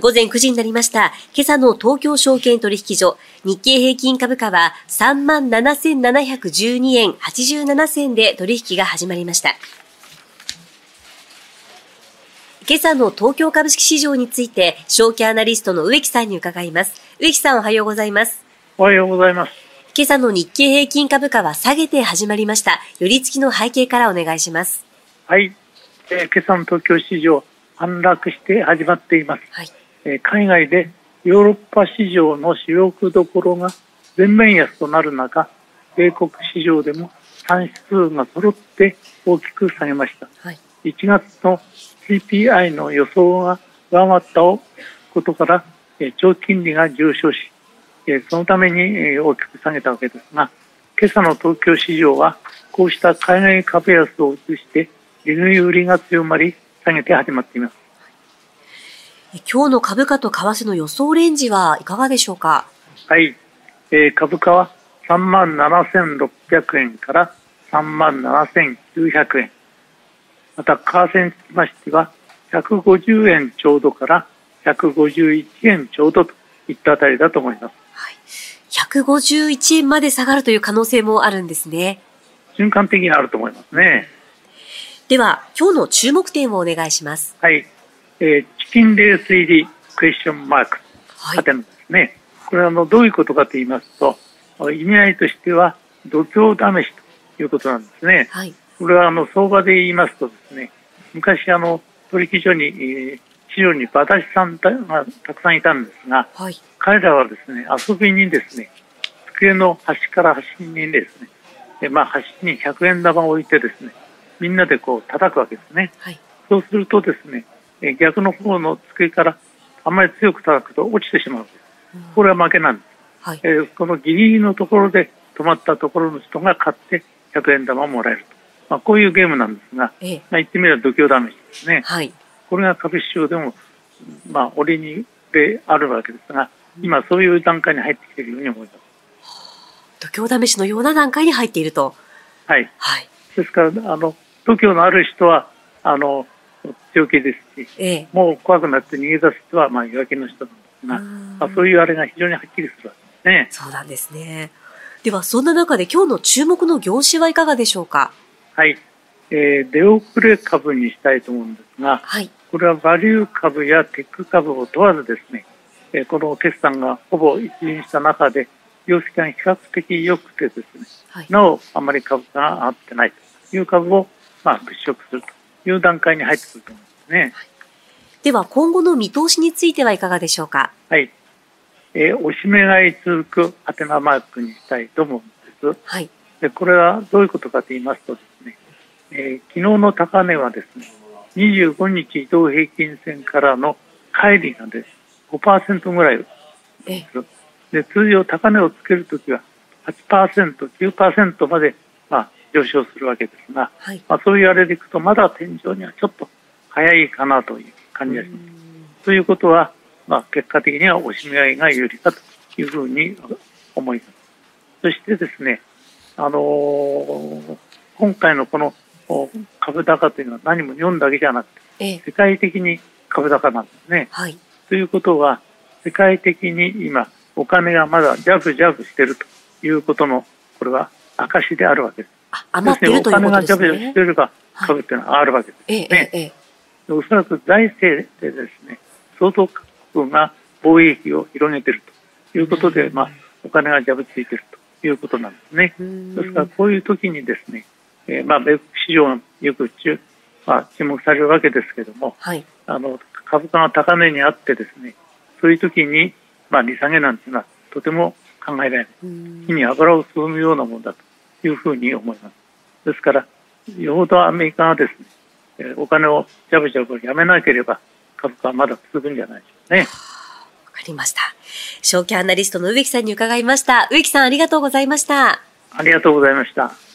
午前9時になりました。今朝の東京証券取引所、日経平均株価は37,712円87銭で取引が始まりました。今朝の東京株式市場について、証券アナリストの植木さんに伺います。植木さんおはようございます。おはようございます。今朝の日経平均株価は下げて始まりました。寄り付きの背景からお願いします。はい。えー、今朝の東京市場、反落して始まっています。はい。え海外でヨーロッパ市場の主力どころが全面安となる中、米国市場でも3指数が揃って大きく下げました。はい、1月の CPI の予想が上回ったことから、長期金利が上昇し、そのために大きく下げたわけですが、今朝の東京市場はこうした海外株安を移して利食い売りが強まり下げて始まっています。今日の株価と為替の予想レンジはいかがでしょうか？はい、えー、株価は3万7600円から3万7900円。また、為替につきましては、150円ちょうどから151円ちょうどといったあたりだと思います。はい、151円まで下がるという可能性もあるんですね。瞬間的にあると思いますね。では、今日の注目点をお願いします。はい。えー、チキンレース入りクエスチョンマーク、はい、ですね。これはあのどういうことかと言いますと、意味合いとしては度胸試しということなんですね。はい、これはあの相場で言いますとですね、昔あの取引所に、えー、市場に馬出しさんがたくさんいたんですが、はい、彼らはですね遊びにですね机の端から端にですね、でまあ、端に100円玉を置いてですねみんなでこう叩くわけですね。はい、そうするとですねえ逆の方の机からあまり強く叩くと落ちてしまう。これは負けなんです、はい、えー、このギリギリのところで止まったところの人が勝って100円玉をもらえると、まあ、こういうゲームなんですが、ええ、まあ、言ってみれば度胸試しですね、はい、これが株式市場でも、まあ、折にであるわけですが今そういう段階に入ってきているように思います。度胸試しのような段階に入っていると。はい、はい、ですからあの度胸のある人はあの強気ですし、ええ、もう怖くなって逃げ出す人はまあ弱気の人なんですが、まあ、そういうあれが非常にはっきりするわけですね。そうなんですね。では、そんな中で今日の注目の業種はいかがでしょうか？はい。えー、出遅れ株にしたいと思うんですが、はい、これはバリュー株やテック株を問わずですね、えー、この決算がほぼ一任した中で、業績が比較的良くてですね、はい、なおあまり株価が上がってないという株を、まあ、物色するという段階に入ってくると思うんですね。はい、では今後の見通しについてはいかがでしょうか？はい。えー、おしめ買い続くハテナマークにしたいと思うんです。はい。でこれはどういうことかと言いますとですね、えー、昨日の高値はですね、25日移動平均線からの乖離がです5%ぐらいです。で通常高値をつけるときは8%、9%までまあ上昇するわけですが、はい、まあ、そういうあれでいくとまだ天井にはちょっと早いかなという感じがします。ということは、まあ、結果的にはおしめ合いが有利かというふうに思います。そしてですね、あのー、今回のこの株高というのは何も日本だけじゃなくて、世界的に株高なんですね。はい、ということは、世界的に今、お金がまだジャブジャブしているということの、これは証であるわけです。余ってるということですね。お金がジャブジャブしているか、株っていうのはあるわけですね。ええええ、おそらく財政でですね、相当国が防衛費を広げているということで、まあ、お金がジャブついているということなんですね。ですから、こういう時にですね、えー、まあ、米国市場よく注,、まあ、注目されるわけですけれども、はい、あの株価が高値にあってですね、そういう時に、まあ、利下げなんていうのはとても考えられない。火に油を注ぐようなものだというふうに思います。ですから、よほどアメリカがですね、お金をジャブジャブやめなければ、株価はまだ続くんじゃないでしょうかね。わかりました。証券アナリストの植木さんに伺いました。植木さんありがとうございました。ありがとうございました。